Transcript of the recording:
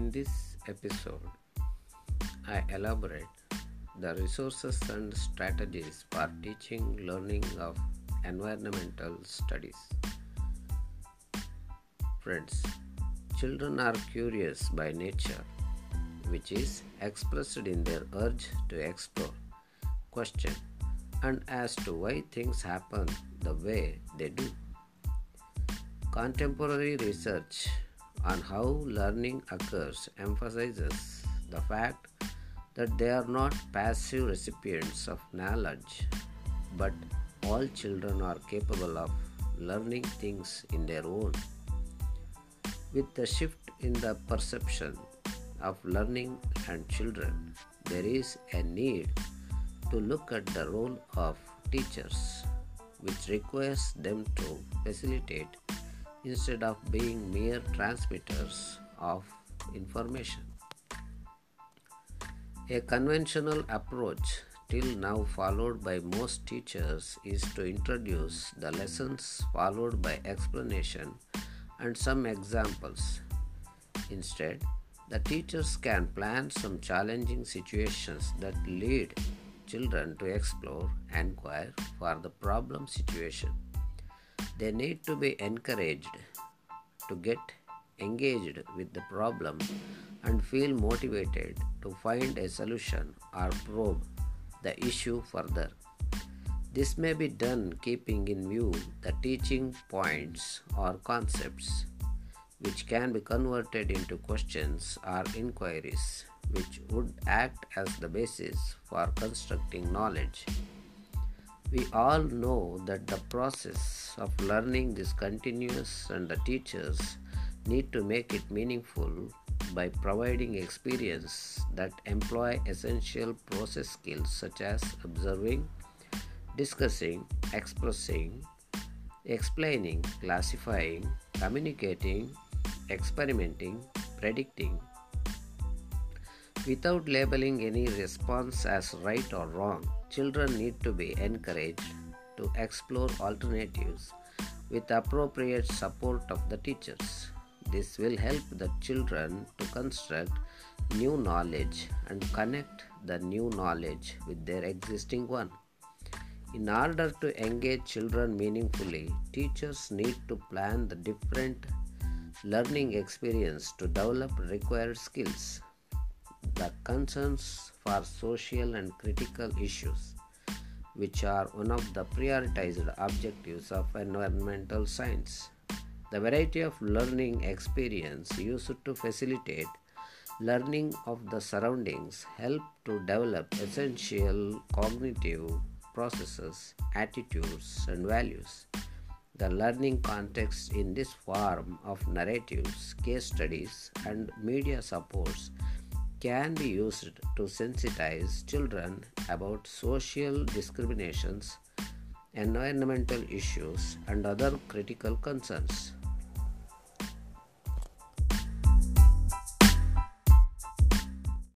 this episode, I elaborate the resources and strategies for teaching learning of environmental studies. Friends, children are curious by nature, which is expressed in their urge to explore, question, and as to why things happen the way they do. Contemporary research on how learning occurs emphasizes the fact that they are not passive recipients of knowledge, but all children are capable of learning things in their own. With the shift in the perception of learning and children, there is a need to look at the role of teachers, which requires them to facilitate instead of being mere transmitters of information. A conventional approach till now followed by most teachers is to introduce the lessons followed by explanation and some examples. Instead, the teachers can plan some challenging situations that lead children to explore, inquire for the problem situation they need to be encouraged to get engaged with the problem and feel motivated to find a solution or probe the issue further. This may be done keeping in view the teaching points or concepts which can be converted into questions or inquiries which would act as the basis for constructing knowledge. We all know that the process of learning is continuous and the teachers need to make it meaningful by providing experience that employ essential process skills such as observing, discussing, expressing, explaining, classifying, communicating, experimenting, predicting, without labeling any response as right or wrong children need to be encouraged to explore alternatives with appropriate support of the teachers. This will help the children to construct new knowledge and connect the new knowledge with their existing one. In order to engage children meaningfully, teachers need to plan the different learning experience to develop required skills. The concerns for social and critical issues, which are one of the prioritized objectives of environmental science. The variety of learning experience used to facilitate learning of the surroundings help to develop essential cognitive processes, attitudes, and values. The learning context in this form of narratives, case studies, and media supports can be used to sensitize children about social discriminations, environmental issues, and other critical concerns.